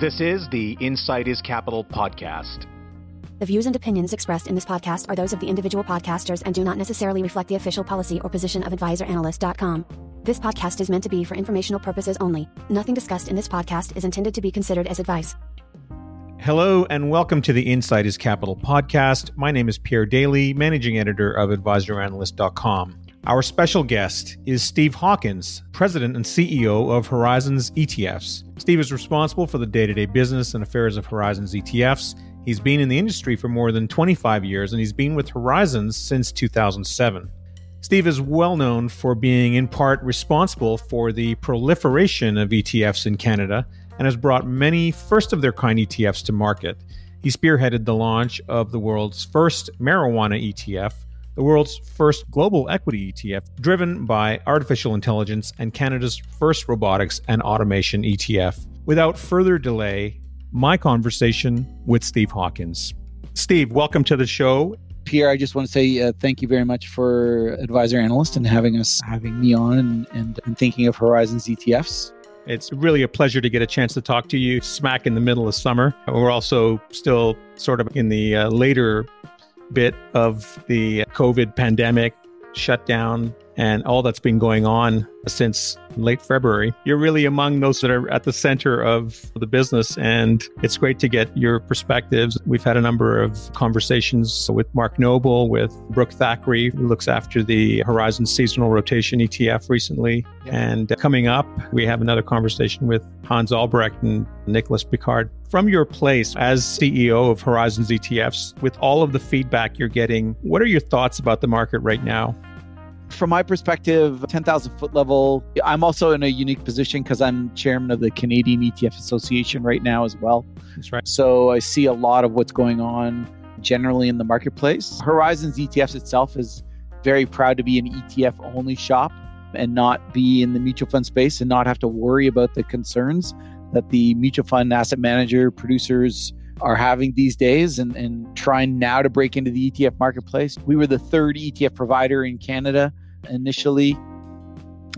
This is the Insight is Capital podcast. The views and opinions expressed in this podcast are those of the individual podcasters and do not necessarily reflect the official policy or position of advisoranalyst.com. This podcast is meant to be for informational purposes only. Nothing discussed in this podcast is intended to be considered as advice. Hello and welcome to the Insight is Capital podcast. My name is Pierre Daillie, managing editor of advisoranalyst.com. Our special guest is Steve Hawkins, President and CEO of Horizons ETFs. Steve is responsible for the day to day business and affairs of Horizons ETFs. He's been in the industry for more than 25 years and he's been with Horizons since 2007. Steve is well known for being in part responsible for the proliferation of ETFs in Canada and has brought many first of their kind ETFs to market. He spearheaded the launch of the world's first marijuana ETF the world's first global equity ETF driven by artificial intelligence and Canada's first robotics and automation ETF. Without further delay, my conversation with Steve Hawkins. Steve, welcome to the show. Pierre, I just want to say uh, thank you very much for Advisor Analyst and having us, having me on and, and, and thinking of Horizons ETFs. It's really a pleasure to get a chance to talk to you smack in the middle of summer. We're also still sort of in the uh, later bit of the COVID pandemic shutdown and all that's been going on since late February. You're really among those that are at the center of the business, and it's great to get your perspectives. We've had a number of conversations with Mark Noble, with Brooke Thackray, who looks after the Horizon Seasonal Rotation ETF recently. Yep. And coming up, we have another conversation with Hans Albrecht and Nicholas Piquard. From your place as CEO of Horizons ETFs, with all of the feedback you're getting, what are your thoughts about the market right now? From my perspective, 10,000 foot level, I'm also in a unique position because I'm chairman of the Canadian ETF Association right now as well. That's right. So I see a lot of what's going on generally in the marketplace. Horizons ETFs itself is very proud to be an ETF only shop and not be in the mutual fund space and not have to worry about the concerns that the mutual fund asset manager producers are having these days and, and trying now to break into the ETF marketplace. We were the third ETF provider in Canada initially.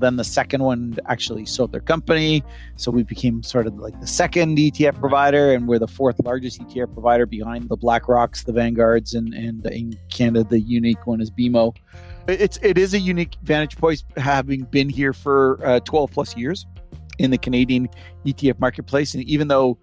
Then the second one actually sold their company. So we became sort of like the second ETF provider, and we're the fourth largest ETF provider behind the BlackRocks, the Vanguards, and, and in Canada, the unique one is BMO. It's, it is a unique vantage point having been here for uh, 12 plus years in the Canadian ETF marketplace. And even though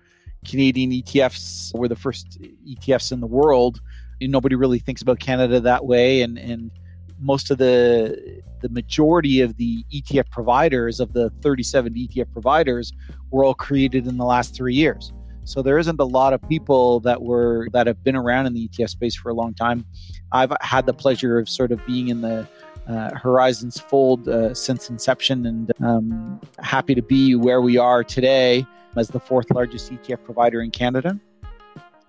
Canadian ETFs were the first ETFs in the world. Nobody really thinks about Canada that way, and and most of the the majority of the ETF providers of the 37 ETF providers were all created in the last three years. So there isn't a lot of people that were that have been around in the ETF space for a long time. I've had the pleasure of sort of being in the uh, Horizons fold uh, since inception, and um, happy to be where we are today as the fourth largest ETF provider in Canada.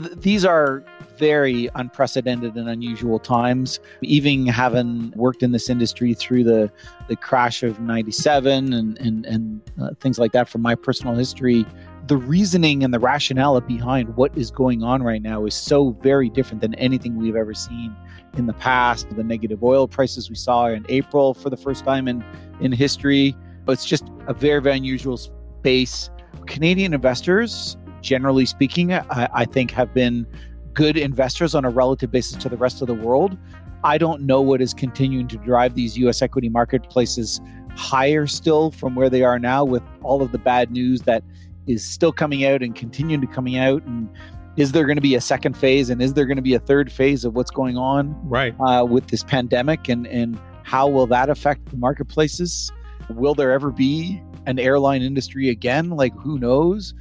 Th- these are very unprecedented and unusual times. Even having worked in this industry through the, the crash of 97 and, and, and uh, things like that from my personal history, the reasoning and the rationale behind what is going on right now is so very different than anything we've ever seen in the past. The negative oil prices we saw in April for the first time in, in history. It's just a very, very unusual space Canadian investors, generally speaking, I, I think have been good investors on a relative basis to the rest of the world. I don't know what is continuing to drive these US equity marketplaces higher still from where they are now with all of the bad news that is still coming out and continuing to coming out. And is there going to be a second phase and is there going to be a third phase of what's going on right. uh, with this pandemic and and how will that affect the marketplaces will there ever be an airline industry again. Like, who knows?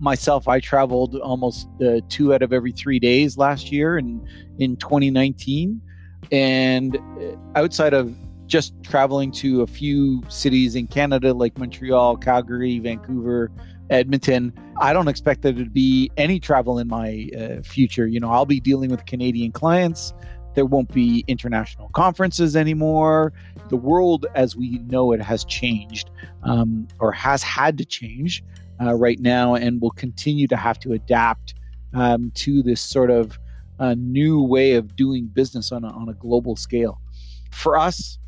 Myself, I traveled almost uh, two out of every three days last year in, in 2019. And outside of just traveling to a few cities in Canada like Montreal, Calgary, Vancouver, Edmonton, I don't expect there to be any travel in my uh, future. You know, I'll be dealing with Canadian clients. There won't be international conferences anymore the world as we know it has changed um, or has had to change uh, right now and will continue to have to adapt um, to this sort of uh, new way of doing business on a, on a global scale. For us,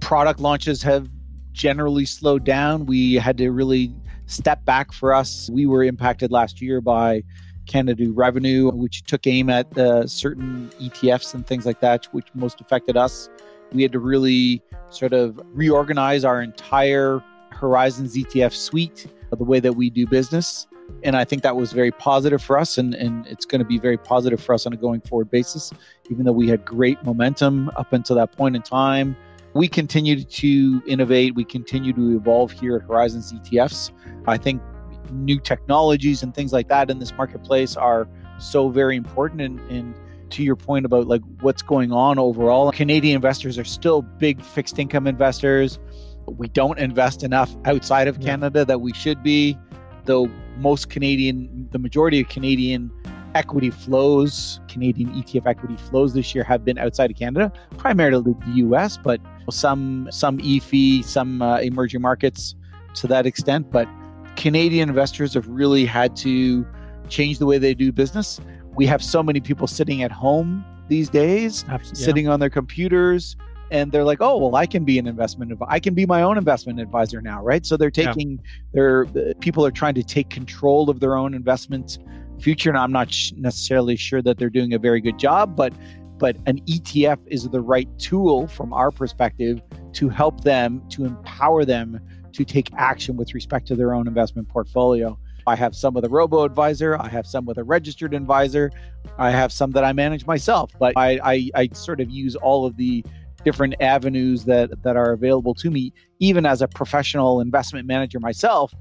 product launches have generally slowed down. We had to really step back for us. We were impacted last year by Canada revenue, which took aim at uh, certain ETFs and things like that, which most affected us. We had to really sort of reorganize our entire Horizons ETF suite, the way that we do business. And I think that was very positive for us, and, and it's going to be very positive for us on a going forward basis, even though we had great momentum up until that point in time. We continue to innovate, we continue to evolve here at Horizons ETFs. I think new technologies and things like that in this marketplace are so very important. And, and to your point about like what's going on overall canadian investors are still big fixed income investors. We don't invest enough outside of canada that we should be though most canadian the majority of canadian equity flows canadian etf equity flows this year have been outside of canada primarily the us but some some EAFE some uh, emerging markets to that extent. But Canadian investors have really had to change the way they do business. We have so many people sitting at home these days, Absolutely, sitting on their computers, and they're like, "Oh, well, I can be an investment. Adv- I can be my own investment advisor now, right?" So they're taking yeah. their people are trying to take control of their own investment future, and I'm not sh- necessarily sure that they're doing a very good job, but but an ETF is the right tool from our perspective to help them to empower them to take action with respect to their own investment portfolio. I have some with a robo advisor, I have some with a registered advisor, I have some that I manage myself, but I, I, I sort of use all of the different avenues that, that are available to me, even as a professional investment manager myself.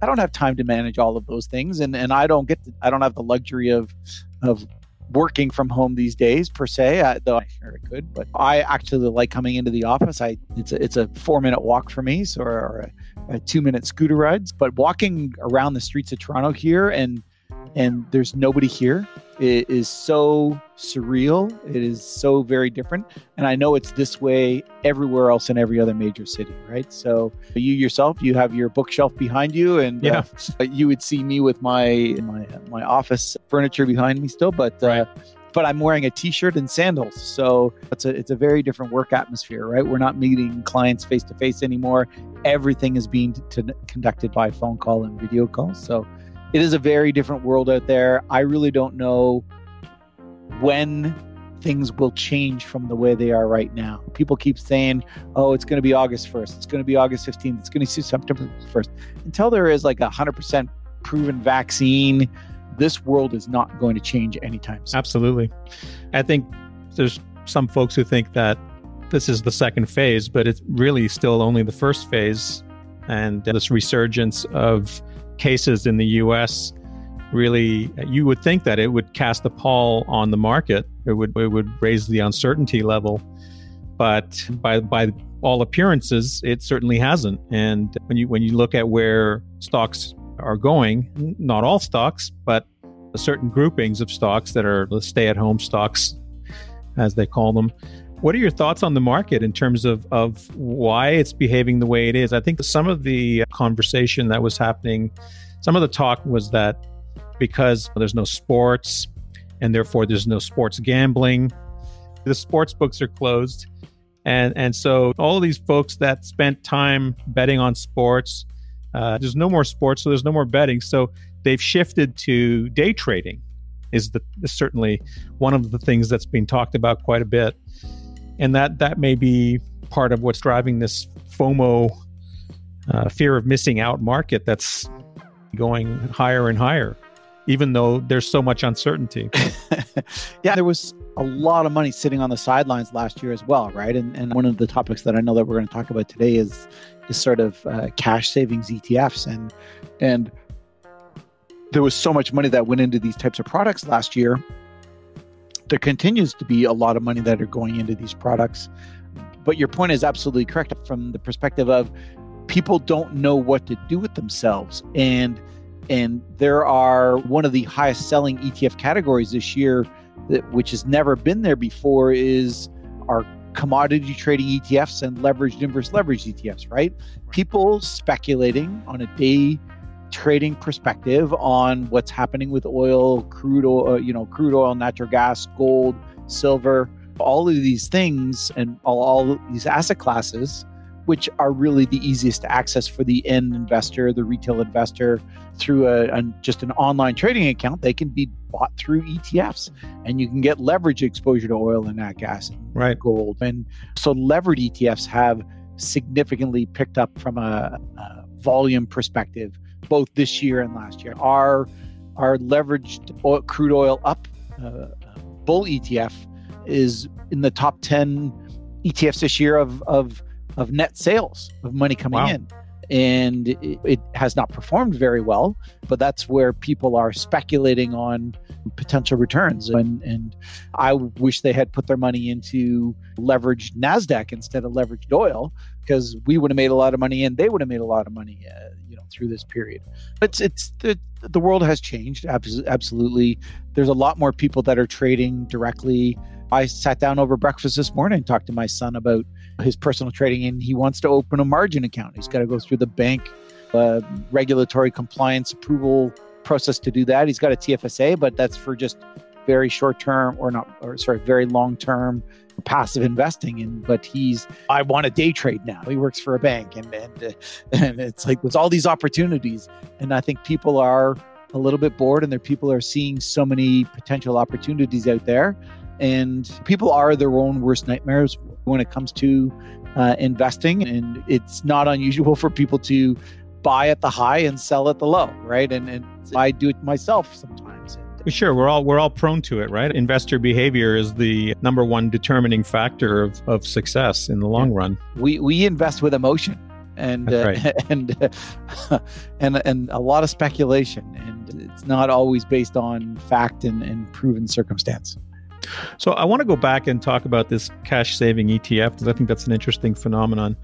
I don't have time to manage all of those things, and, and I don't get to, I don't have the luxury of of working from home these days per se, uh, though I sure could. But I actually like coming into the office. I it's a, it's a four minute walk for me, so or a, a two minute scooter rides. But walking around the streets of Toronto here and and there's nobody here. It is so surreal. It is so very different. And I know it's this way everywhere else in every other major city, right? So you yourself, you have your bookshelf behind you, and uh, yeah. uh, you would see me with my my my office furniture behind me still, but. Uh. But I'm wearing a T-shirt and sandals, so it's a it's a very different work atmosphere, right? We're not meeting clients face to face anymore. Everything is being t- conducted by phone call and video call. So it is a very different world out there. I really don't know when things will change from the way they are right now. People keep saying, oh, it's going to be August 1st, it's going to be August 15th, it's going to be September 1st. Until there is like a 100% proven vaccine, this world is not going to change anytime soon. Absolutely. I think there's some folks who think that this is the second phase, but it's really still only the first phase. And this resurgence of cases in the US really you would think that it would cast a pall on the market. It would it would raise the uncertainty level. But by by all appearances it certainly hasn't. And when you when you look at where stocks are going not all stocks but certain groupings of stocks that are the stay at home stocks as they call them what are your thoughts on the market in terms of, of why it's behaving the way it is? I think some of the conversation that was happening, some of the talk was that because there's no sports and therefore there's no sports gambling, the sports books are closed. And, and so all of these folks that spent time betting on sports, uh, there's no more sports, so there's no more betting. So they've shifted to day trading is the is certainly one of the things that's been talked about quite a bit and that that may be part of what's driving this FOMO uh, fear of missing out market that's going higher and higher, even though there's so much uncertainty. yeah, there was a lot of money sitting on the sidelines last year as well, right? And, and one of the topics that I know that we're going to talk about today is is sort of uh, cash savings ETFs, and and there was so much money that went into these types of products last year there continues to be a lot of money that are going into these products. But your point is absolutely correct from the perspective of people don't know what to do with themselves. And and there are one of the highest selling ETF categories this year that which has never been there before is our commodity trading ETFs and leveraged inverse leverage ETFs, right? People speculating on a day trading perspective on what's happening with oil, crude oil, uh, you know, crude oil, natural gas, gold, silver, all of these things and all, all these asset classes which are really the easiest to access for the end investor, the retail investor, through a, a, just an online trading account. They can be bought through ETFs, and you can get leverage exposure to oil and nat gas, and right. gold, and so levered ETFs have significantly picked up from a, a volume perspective, both this year and last year. Our our leveraged oil, crude oil up uh, bull ETF is in the top ten ETFs this year of of of net sales of money coming wow. in and it, it, has not performed very well but that's where people are speculating on potential returns and and i wish they had put their money into leveraged nasdaq instead of leveraged oil because we would have made a lot of money and they would have made a lot of money uh, through this period but it's, it's the the world has changed absolutely there's a lot more people that are trading directly I sat down over breakfast this morning and talked to my son about his personal trading, and he wants to open a margin account. He's got to go through the bank uh, regulatory compliance approval process to do that. He's got a TFSA, but that's for just very short term or not, or sorry, very long term passive investing. And but he's, I want a day trade now. He works for a bank, and and uh, and it's like there's all these opportunities, and I think people are a little bit bored, and their people are seeing so many potential opportunities out there and people are their own worst nightmares when it comes to uh, investing. And it's not unusual for people to buy at the high and sell at the low, right? And, and I do it myself sometimes. Sure, we're all we're all prone to it, right? Investor behavior is the number one determining factor of, of success in the long yeah. run. We we invest with emotion and uh, right. and uh, and and a lot of speculation, and it's not always based on fact and, and proven circumstance. So I want to go back and talk about this cash saving ETF because I think that's an interesting phenomenon.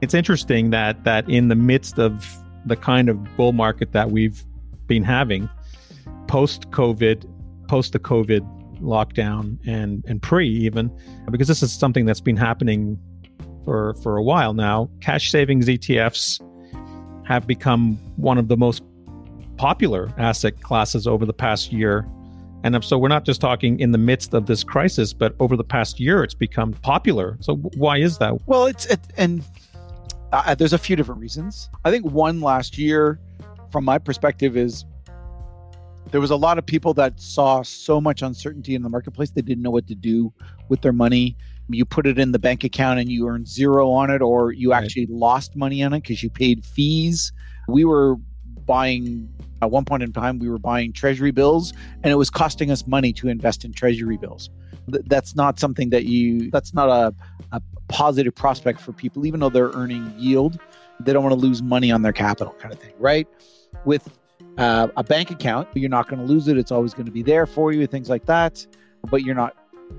It's interesting that that in the midst of the kind of bull market that we've been having post COVID, post the COVID lockdown and and pre even because this is something that's been happening for for a while now cash savings ETFs have become one of the most popular asset classes over the past year and so we're not just talking in the midst of this crisis, but over the past year, it's become popular. So why is that? Well, it's it, and uh, there's a few different reasons. I think one last year, from my perspective, is there was a lot of people that saw so much uncertainty in the marketplace they didn't know what to do with their money. You put it in the bank account and you earned zero on it, or you right. actually lost money on it because you paid fees. We were buying at one point in time we were buying treasury bills and it was costing us money to invest in treasury bills that's not something that you that's not a, a positive prospect for people even though they're earning yield they don't want to lose money on their capital kind of thing right with uh, a bank account but you're not going to lose it it's always going to be there for you things like that but you're not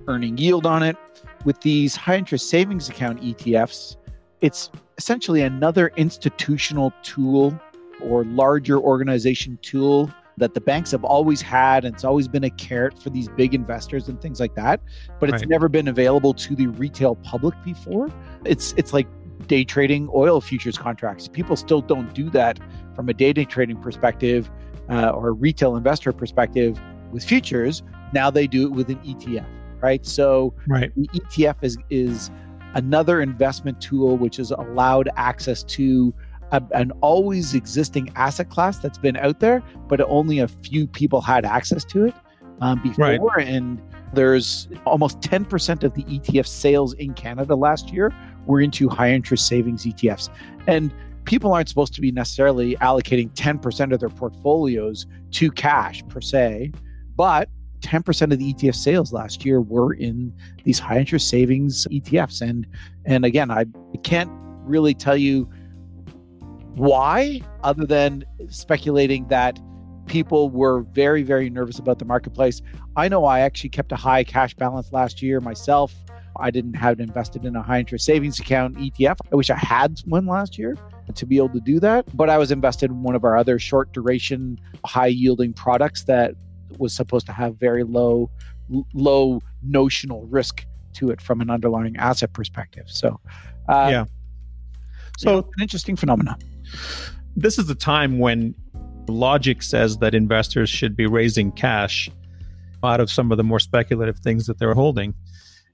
earning yield on it with these high interest savings account etfs it's essentially another institutional tool or larger organization tool that the banks have always had and it's always been a carrot for these big investors and things like that but it's right. never been available to the retail public before it's it's like day trading oil futures contracts people still don't do that from a day trading perspective uh, or a retail investor perspective with futures now they do it with an etf right so right. the etf is is another investment tool which has allowed access to a, an always existing asset class that's been out there, but only a few people had access to it um, before. Right. And there's almost 10% of the ETF sales in Canada last year were into high interest savings ETFs. And people aren't supposed to be necessarily allocating 10% of their portfolios to cash per se, but 10% of the ETF sales last year were in these high interest savings ETFs. And and again, I can't really tell you why, other than speculating that people were very, very nervous about the marketplace. I know I actually kept a high cash balance last year myself. I didn't have it invested in a high interest savings account ETF. I wish I had one last year to be able to do that. But I was invested in one of our other short duration, high yielding products that was supposed to have very low, low notional risk to it from an underlying asset perspective. So, uh, yeah. So, know, an interesting phenomenon. This is the time when logic says that investors should be raising cash out of some of the more speculative things that they're holding.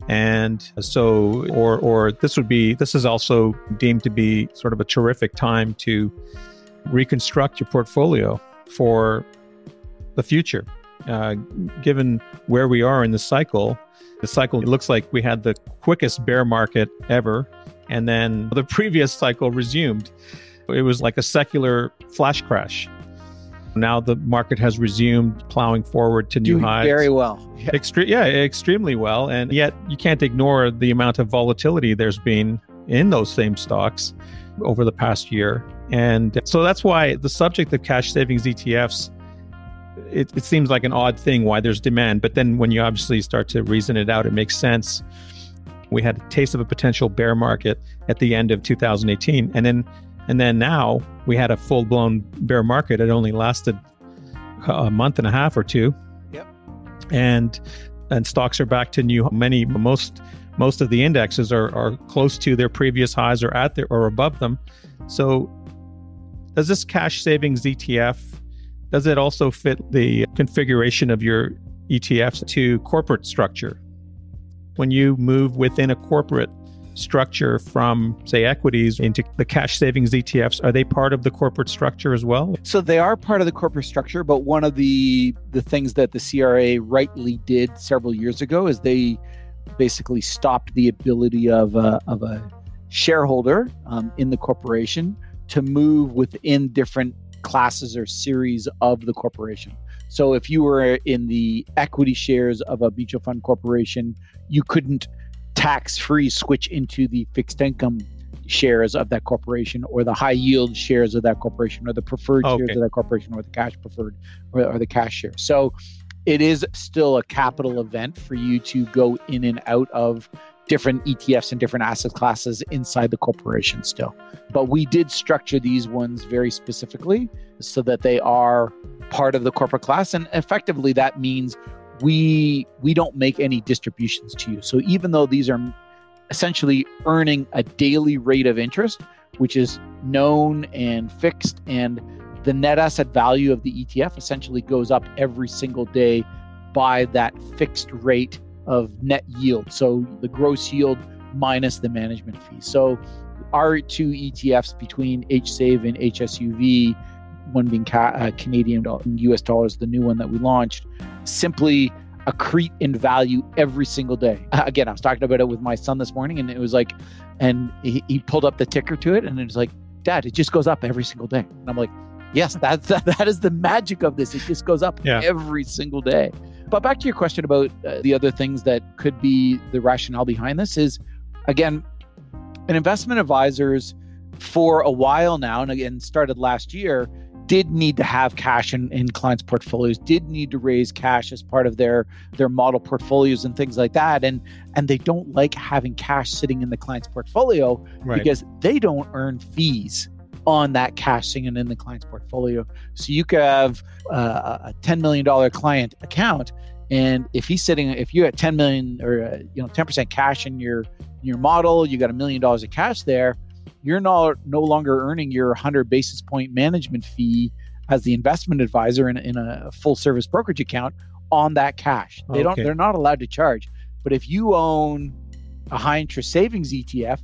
And so, or, or this would be, this is also deemed to be sort of a terrific time to reconstruct your portfolio for the future. Uh, given where we are in the cycle, the cycle looks like we had the quickest bear market ever, and then the previous cycle resumed. It was like a secular flash crash. Now the market has resumed plowing forward to new Doing highs. very well. Yeah. Extre- yeah, extremely well. And yet you can't ignore the amount of volatility there's been in those same stocks over the past year. And so that's why the subject of cash savings ETFs, it, it seems like an odd thing why there's demand. But then when you obviously start to reason it out, it makes sense. We had a taste of a potential bear market at the end of 2018. And then and then now we had a full blown bear market. It only lasted a month and a half or two. Yep. And and stocks are back to new many most most of the indexes are, are close to their previous highs or at their or above them. So does this cash savings ETF does it also fit the configuration of your ETFs to corporate structure? When you move within a corporate structure from say equities into the cash savings ETFs are they part of the corporate structure as well So they are part of the corporate structure, but one of the the things that the CRA rightly did several years ago is they basically stopped the ability of a, of a shareholder um, in the corporation to move within different classes or series of the corporation. So if you were in the equity shares of a mutual fund corporation, you couldn't tax free switch into the fixed income shares of that corporation or the high yield shares of that corporation or the preferred Okay. shares of that corporation or the cash preferred or, or the cash share. So it is still a capital event for you to go in and out of different ETFs and different asset classes inside the corporation still. But we did structure these ones very specifically so that they are part of the corporate class and effectively that means we we don't make any distributions to you. So even though these are essentially earning a daily rate of interest, which is known and fixed, and the net asset value of the ETF essentially goes up every single day by that fixed rate of net yield. So the gross yield minus the management fee. So our two ETFs between HSAV and HSUV, one being ca- uh, Canadian dollar, US dollars, the new one that we launched, simply accrete in value every single day. Uh, Again, I was talking about it with my son this morning, and it was like, and he, he pulled up the ticker to it, and it was like, Dad, it just goes up every single day. And I'm like, Yes, that's that, that is the magic of this. It just goes up Yeah. every single day. But back to your question about uh, the other things that could be the rationale behind this is, again, an investment advisors for a while now, and again started last year, did need to have cash in, in clients' portfolios, did need to raise cash as part of their their model portfolios and things like that. And and they don't like having cash sitting in the client's portfolio right because they don't earn fees on that cash sitting in the client's portfolio. So you could have uh, a $10 million client account. And if he's sitting, if you're at 10 million or, uh, you know, 10% cash in your, in your model, you got a million dollars of cash there, you're not, no longer earning your 100 basis point management fee as the investment advisor in, in a full service brokerage account on that cash. They don't, they're not allowed to charge. But if you own a high interest savings ETF,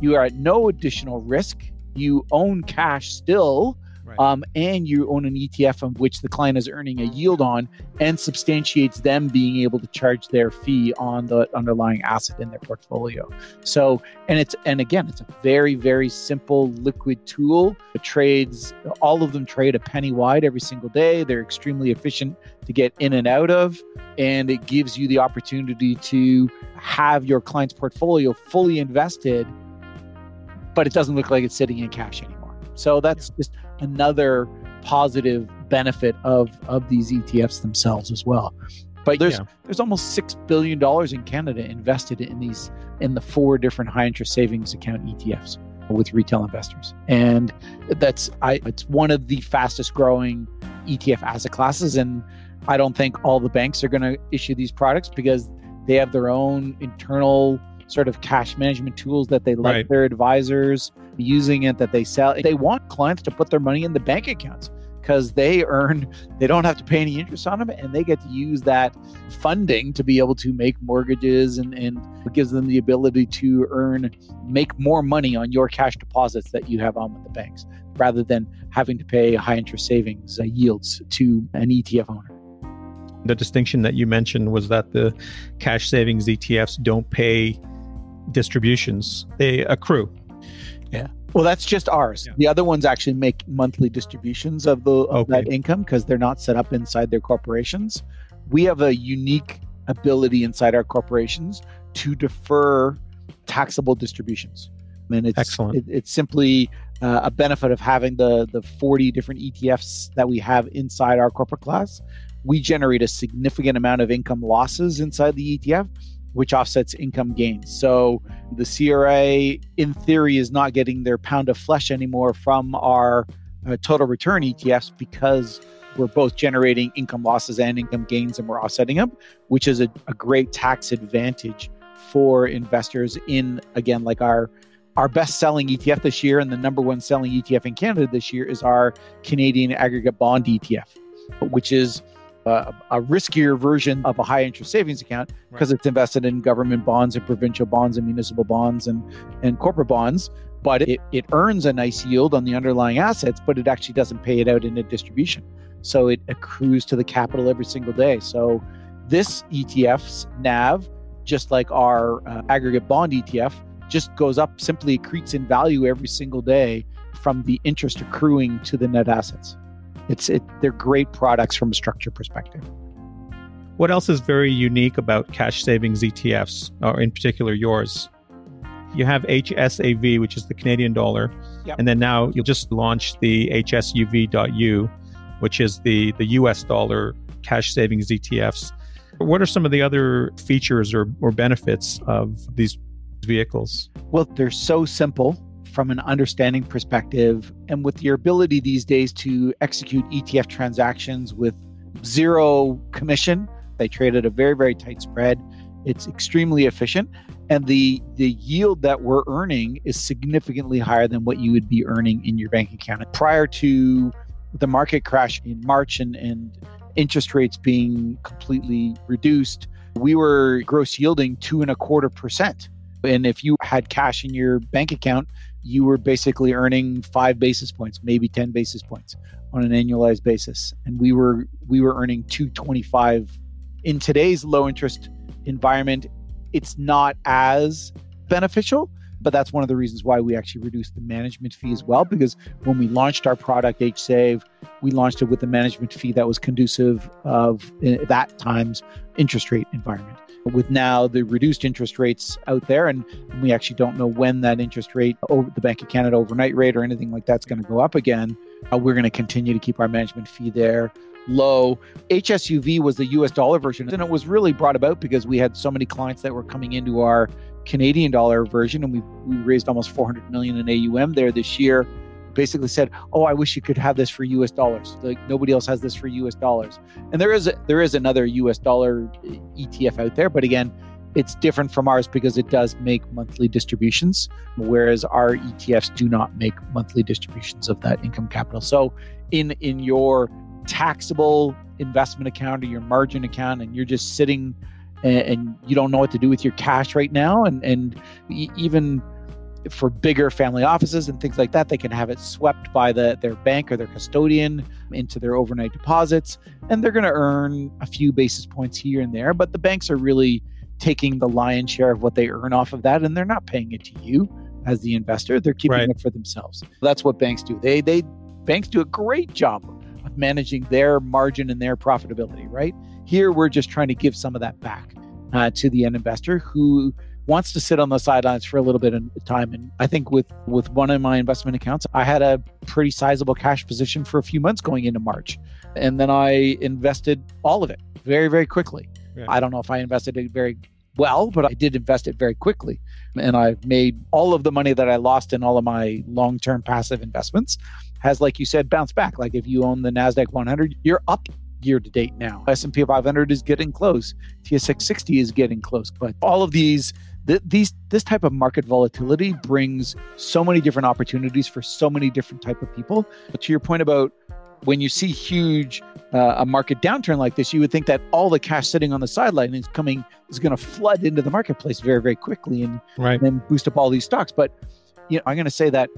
you are at no additional risk. You own cash still, Right. um, and you own an ETF on which the client is earning a yield on, and substantiates them being able to charge their fee on the underlying asset in their portfolio. So, and it's and again, it's a very very simple liquid tool. It trades all of them trade a penny wide every single day. They're extremely efficient to get in and out of, and it gives you the opportunity to have your client's portfolio fully invested but it doesn't look like it's sitting in cash anymore. So that's just another positive benefit of of these ETFs themselves as well. But there's Yeah. there's almost six billion dollars in Canada invested in these in the four different high interest savings account ETFs with retail investors, and that's I it's one of the fastest growing ETF asset classes, and I don't think all the banks are going to issue these products because they have their own internal sort of cash management tools that they let Right. their advisors using it that they sell. They want clients to put their money in the bank accounts because they earn they don't have to pay any interest on them and they get to use that funding to be able to make mortgages and, and it gives them the ability to earn make more money on your cash deposits that you have on with the banks rather than having to pay high interest savings uh, yields to an ETF owner. The distinction that you mentioned was that the cash savings ETFs don't pay distributions, they accrue. Yeah. Well, that's just ours. Yeah. The other ones actually make monthly distributions of the of okay. that income because they're not set up inside their corporations. We have a unique ability inside our corporations to defer taxable distributions. And it's Excellent. It, it's simply uh, a benefit of having the the 40 different ETFs that we have inside our corporate class. We generate a significant amount of income losses inside the ETF which offsets income gains. So the CRA, in theory, is not getting their pound of flesh anymore from our uh, total return ETFs because we're both generating income losses and income gains and we're offsetting them, which is a, a great tax advantage for investors in, again, like our our best selling ETF this year and the number one selling ETF in Canada this year is our Canadian aggregate bond ETF, which is a, a riskier version of a high interest savings account because right. it's invested in government bonds and provincial bonds and municipal bonds and, and corporate bonds. But it, it earns a nice yield on the underlying assets, but it actually doesn't pay it out in a distribution. So it accrues to the capital every single day. So this ETF's NAV, just like our uh, aggregate bond ETF, just goes up, simply accretes in value every single day from the interest accruing to the net assets. It's it, they're great products from a structure perspective. What else is very unique about cash savings ETFs, or in particular yours? You have HSAV, which is the Canadian dollar, yep. and then now you'll just launch the HSUV.U, which is the the US dollar cash savings ETFs. What are some of the other features or, or benefits of these vehicles? Well, they're so simple from an understanding perspective and with your ability these days to execute ETF transactions with zero commission. They trade at a very, very tight spread. It's extremely efficient. And the the yield that we're earning is significantly higher than what you would be earning in your bank account. Prior to the market crash in March and, and interest rates being completely reduced, we were gross yielding two and a quarter percent. And if you had cash in your bank account, you were basically earning five basis points, maybe 10 basis points on an annualized basis. And we were we were earning 225 in today's low interest environment. It's not as beneficial, but that's one of the reasons why we actually reduced the management fee as well. Because when we launched our product HSAV, we launched it with a management fee that was conducive of uh, that time's interest rate environment with now the reduced interest rates out there, and we actually don't know when that interest rate, over the Bank of Canada overnight rate or anything like that's going to go up again. Uh, we're going to continue to keep our management fee there low. HSUV was the US dollar version, and it was really brought about because we had so many clients that were coming into our Canadian dollar version, and we, we raised almost 400 million in AUM there this year basically said, "Oh, I wish you could have this for U.S. dollars. Like nobody else has this for U.S. dollars." And there is there is another U.S. dollar uh, ETF out there, but again, it's different from ours because it does make monthly distributions, whereas our ETFs do not make monthly distributions of that income capital. So, in in your taxable investment account or your margin account, and you're just sitting and, and you don't know what to do with your cash right now, and and even for bigger family offices and things like that, they can have it swept by the, their bank or their custodian into their overnight deposits. And they're going to earn a few basis points here and there, but the banks are really taking the lion's share of what they earn off of that. And they're not paying it to you as the investor, they're keeping right. it for themselves. That's what banks do. They, they, banks do a great job of managing their margin and their profitability, right? Here, we're just trying to give some of that back uh, to the end investor who wants to sit on the sidelines for a little bit of time. And I think with with one of my investment accounts, I had a pretty sizable cash position for a few months going into March, and then I invested all of it very very quickly. Yeah. I don't know if I invested it very well, but I did invest it very quickly, and I've made all of the money that I lost in all of my long term passive investments has, like you said, bounced back. Like if you own the Nasdaq 100, you're up year to date now. S&P 500 is getting close. TSX 60 is getting close. But all of these th- these this type of market volatility brings so many different opportunities for so many different type of people. But to your point about when you see huge uh, a market downturn like this, you would think that all the cash sitting on the sideline is coming is going to flood into the marketplace very very quickly and Right. then boost up all these stocks. But you know, I'm going to say that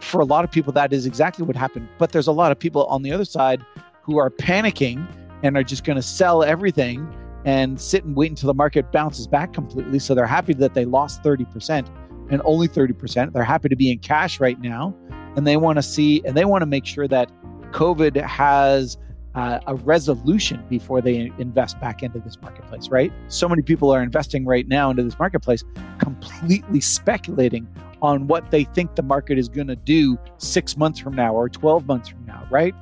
for a lot of people, that is exactly what happened. But there's a lot of people on the other side who are panicking and are just going to sell everything and sit and wait until the market bounces back completely. So they're happy that they lost 30% and only 30%. They're happy to be in cash right now. And they want to see, and they want to make sure that COVID has uh, a resolution before they invest back into this marketplace, right? So many people are investing right now into this marketplace, completely speculating on what they think the market is going to do six months from now or 12 months from now, right?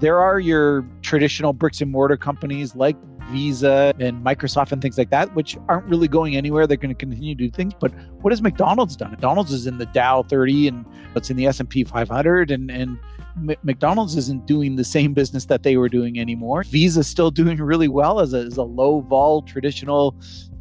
There are your traditional bricks and mortar companies like Visa and Microsoft and things like that, which aren't really going anywhere. They're going to continue to do things. But what has McDonald's done? McDonald's is in the Dow 30 and it's in the S&P 500 and, and McDonald's isn't doing the same business that they were doing anymore. Visa's still doing really well as a, as a low vol traditional.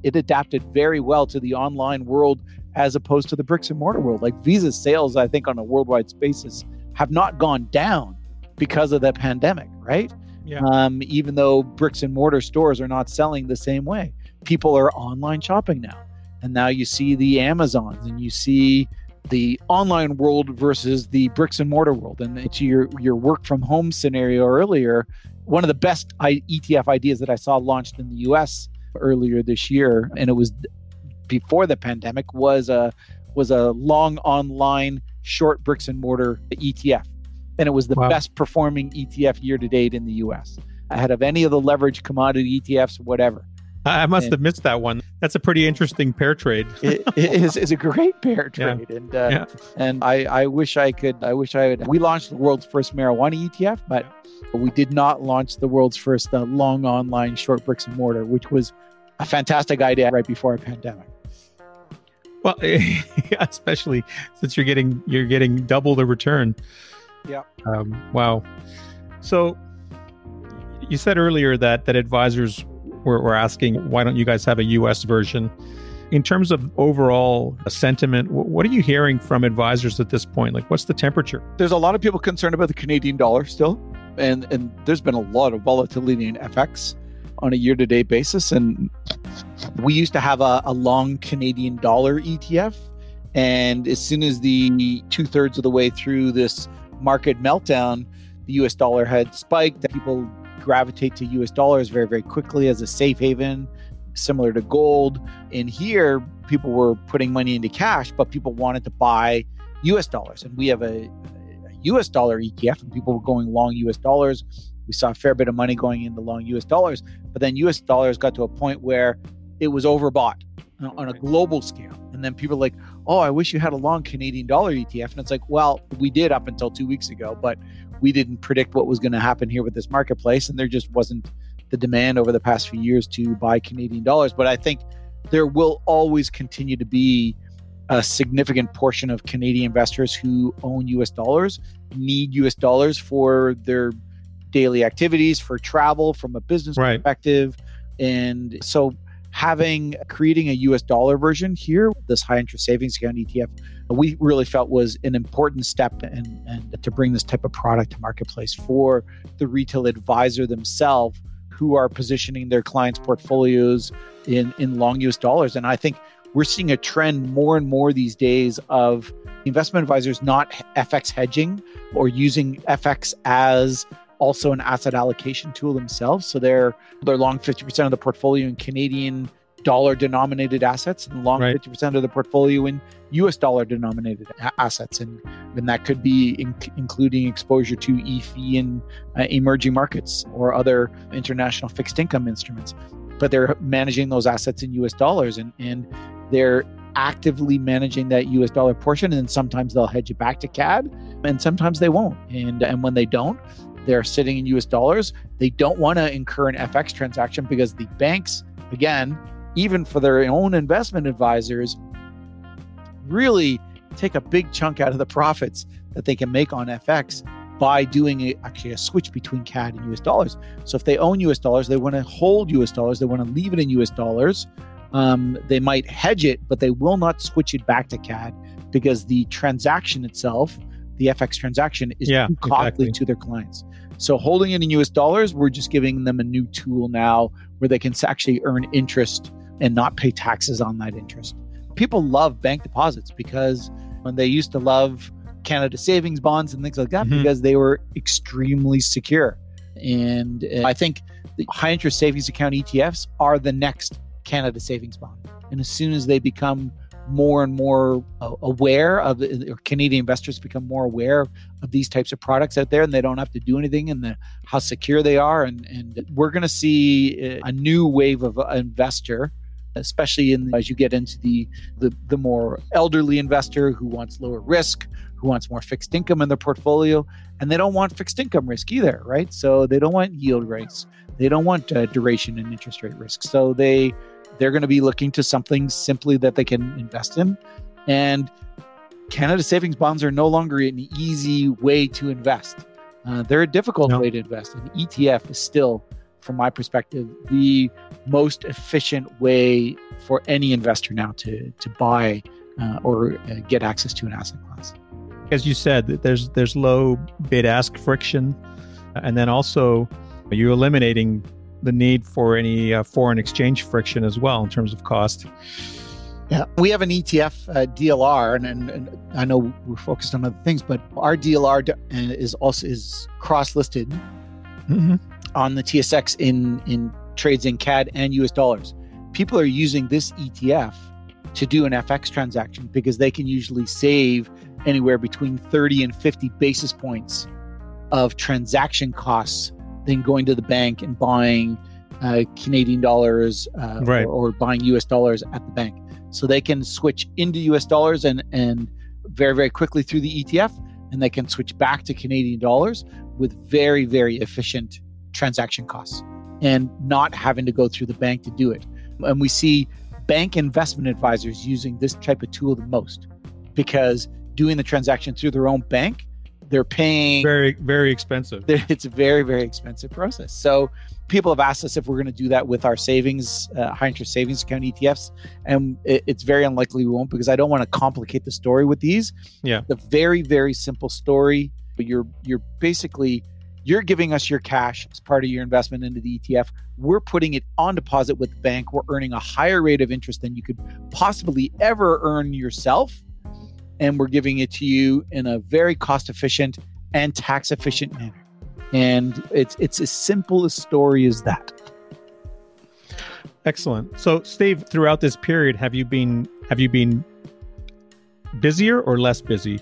It adapted very well to the online world as opposed to the bricks and mortar world. Like Visa's sales, I think on a worldwide basis have not gone down because of the pandemic, right? Yeah. Um, even though bricks and mortar stores are not selling the same way, people are online shopping now. And now you see the Amazons and you see the online world versus the bricks and mortar world. And to your your work from home scenario earlier, one of the best ETF ideas that I saw launched in the U.S. earlier this year, and it was before the pandemic, was a was a long online short bricks and mortar ETF, and it was the Wow. best performing ETF year to date in the U.S. ahead of any of the leverage commodity ETFs, whatever. I must Yeah. have missed that one. That's a pretty interesting pair trade. it, it is, is a great pair Yeah. trade, and uh, Yeah. and I, I wish I could. I wish I had. We launched the world's first marijuana ETF, but we did not launch the world's first uh, long online short bricks and mortar, which was a fantastic idea right before a pandemic. Well, especially since you're getting you're getting double the return. Yeah. Um, wow. So you said earlier that that advisors were, were asking why don't you guys have a U.S. version? In terms of overall sentiment, what are you hearing from advisors at this point? Like, what's the temperature? There's a lot of people concerned about the Canadian dollar still, and and there's been a lot of volatility in FX on a year-to-date basis. And we used to have a, a long Canadian dollar ETF, and as soon as the two thirds of the way through this market meltdown, the U.S. dollar had spiked. People gravitate to U.S. dollars very very quickly as a safe haven, similar to gold. In here, people were putting money into cash, but people wanted to buy U.S. dollars, and we have a, a U.S. dollar ETF, and people were going long U.S. dollars. We saw a fair bit of money going into long U.S. dollars, but then U.S. dollars got to a point where it was overbought on- on a global scale, and then people were like, "Oh, I wish you had a long Canadian dollar ETF," and it's like, well, we did up until two weeks ago, but we didn't predict what was going to happen here with this marketplace, and there just wasn't the demand over the past few years to buy Canadian dollars. But I think there will always continue to be a significant portion of Canadian investors who own US dollars need US dollars for their daily activities, for travel, from a business Right. perspective. And so having creating a US dollar version here, this high interest savings account ETF, we really felt was an important step and, and to bring this type of product to marketplace for the retail advisor themselves who are positioning their clients' portfolios in, in long US dollars. And I think we're seeing a trend more and more these days of investment advisors not FX hedging or using FX as also an asset allocation tool themselves. So they're they're long 50% of the portfolio in Canadian dollar denominated assets and long Right. 50% of the portfolio in US dollar denominated a- assets. And, and that could be in, including exposure to EAFE and uh, emerging markets or other international fixed income instruments. But they're managing those assets in US dollars and, and they're actively managing that US dollar portion. And sometimes they'll hedge it back to CAD and sometimes they won't. And, and when they don't, they're sitting in US dollars. They don't want to incur an FX transaction because the banks, again, even for their own investment advisors, really take a big chunk out of the profits that they can make on FX by doing a, actually a switch between CAD and US dollars. So if they own US dollars, they want to hold US dollars, they want to leave it in US dollars. Um, they might hedge it, but they will not switch it back to CAD because the transaction itself, the FX transaction is Yeah, too costly exactly. to their clients. So holding it in US dollars, we're just giving them a new tool now where they can actually earn interest and not pay taxes on that interest. People love bank deposits because when they used to love Canada savings bonds and things like that Mhm. because they were extremely secure. And uh, I think the high interest savings account ETFs are the next Canada savings bond. And as soon as they become more and more aware of, or Canadian investors become more aware of these types of products out there, and they don't have to do anything, and the, how secure they are, and and we're going to see uh, a new wave of uh, investor, especially in as you get into the, the the more elderly investor who wants lower risk, who wants more fixed income in their portfolio, and they don't want fixed income risk either, right? So they don't want yield rates, they don't want uh, duration and interest rate risk, so they they're going to be looking to something simply that they can invest in. And Canada savings bonds are no longer an easy way to invest. Uh, they're a difficult No. way to invest. And ETF is still, from my perspective, the most efficient way for any investor now to to buy uh, or uh, get access to an asset class. as you said, there's there's low bid ask friction, and then also you're eliminating the need for any uh, foreign exchange friction as well in terms of cost. Yeah, we have an ETF uh, DLR, and, and, and I know we're focused on other things, but our DLR uh, is also is cross listed Mm-hmm. on the TSX in in trades in CAD and US dollars. People are using this ETF to do an FX transaction because they can usually save anywhere between 30 and 50 basis points of transaction costs than going to the bank and buying uh, Canadian dollars uh, Right. or, or buying US dollars at the bank. So they can switch into US dollars and and very very quickly through the ETF, and they can switch back to Canadian dollars with very very efficient transaction costs and not having to go through the bank to do it. And we see bank investment advisors using this type of tool the most because doing the transaction through their own bank, they're paying Very very expensive. it's a very very expensive process. So people have asked us if we're going to do that with our savings uh, high interest savings account etfs and it, it's very unlikely we won't because i don't want to complicate the story with these. Yeah. the very very simple story but you're you're basically you're giving us your cash as part of your investment into the etf we're putting it on deposit with the bank. We're earning a higher rate of interest than you could possibly ever earn yourself and we're giving it to you in a very cost efficient and tax efficient manner. And it's it's as simple a story as that. Excellent. So, Steve, throughout this period, have you been have you been busier or less busy?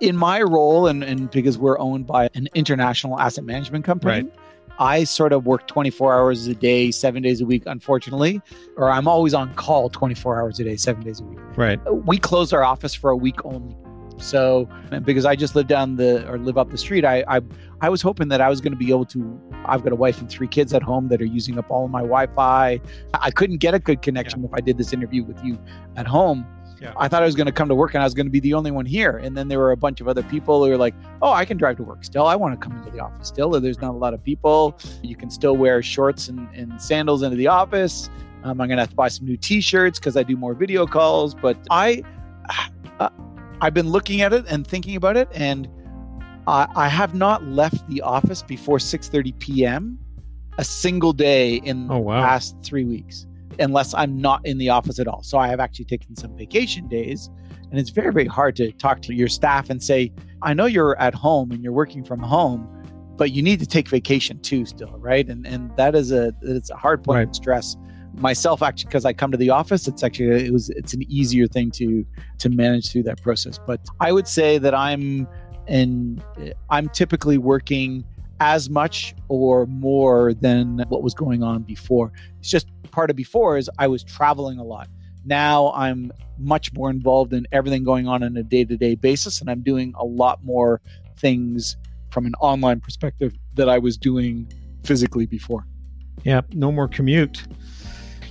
In my role, and, and because we're owned by an international asset management company, Right. I sort of work 24 hours a day, seven days a week, unfortunately, or I'm always on call 24 hours a day, seven days a week. Right. we closed our office for a week only. So because I just live down the or live up the street, I I, I was hoping that I was going to be able to. I've got a wife and three kids at home that are using up all of my Wi-Fi. I couldn't get a good connection if I did this interview with you at home. Yeah. I thought I was going to come to work and I was going to be the only one here. And then there were a bunch of other people who were like, "Oh, I can drive to work still. I want to come into the office still. There's not a lot of people. You can still wear shorts and, and sandals into the office. Um, I'm going to have to buy some new T-shirts because I do more video calls. But I, uh, I've been looking at it and thinking about it, and I, I have not left the office before 6:30 p.m. a single day in Oh, wow. the past three weeks, unless I'm not in the office at all. So I have actually taken some vacation days, and it's very very hard to talk to your staff and say, I know you're at home and you're working from home. But you need to take vacation too, still, right? And and that is a it's a hard point Right. of stress myself actually because i come to the office it's actually it was it's an easier thing to to manage through that process but i would say that i'm and i'm typically working as much or more than what was going on before it's just part of before is i was traveling a lot now i'm much more involved in everything going on on a day-to-day basis and i'm doing a lot more things from an online perspective that i was doing physically before Yeah. No more commute.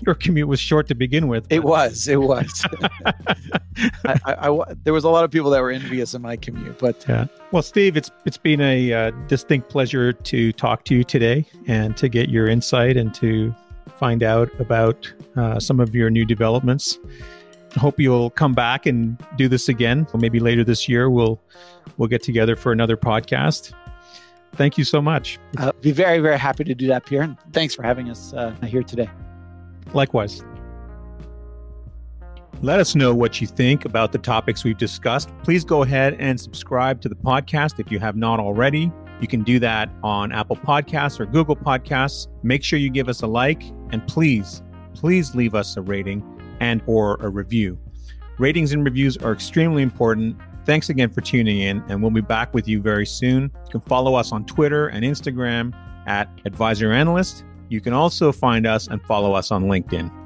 Your commute was short to begin with. It was. It was. I, I, I- there was a lot of people that were envious of my commute, but Yeah. Well, Steve, it's it's been a uh, distinct pleasure to talk to you today and to get your insight and to find out about uh, some of your new developments. hope you'll come back and do this again. Maybe later this year we'll we'll get together for another podcast. Thank you so much. Uh, be very very happy to do that, Pierre. And thanks for having us uh, here today. Likewise. Let us know what you think about the topics we've discussed. Please go ahead and subscribe to the podcast if you have not already. You can do that on Apple Podcasts or Google Podcasts. Make sure you give us a like and please, please leave us a rating and or a review. Ratings and reviews are extremely important. Thanks again for tuning in and we'll be back with you very soon. You can follow us on Twitter and Instagram at Advisor Analyst. You can also find us and follow us on LinkedIn.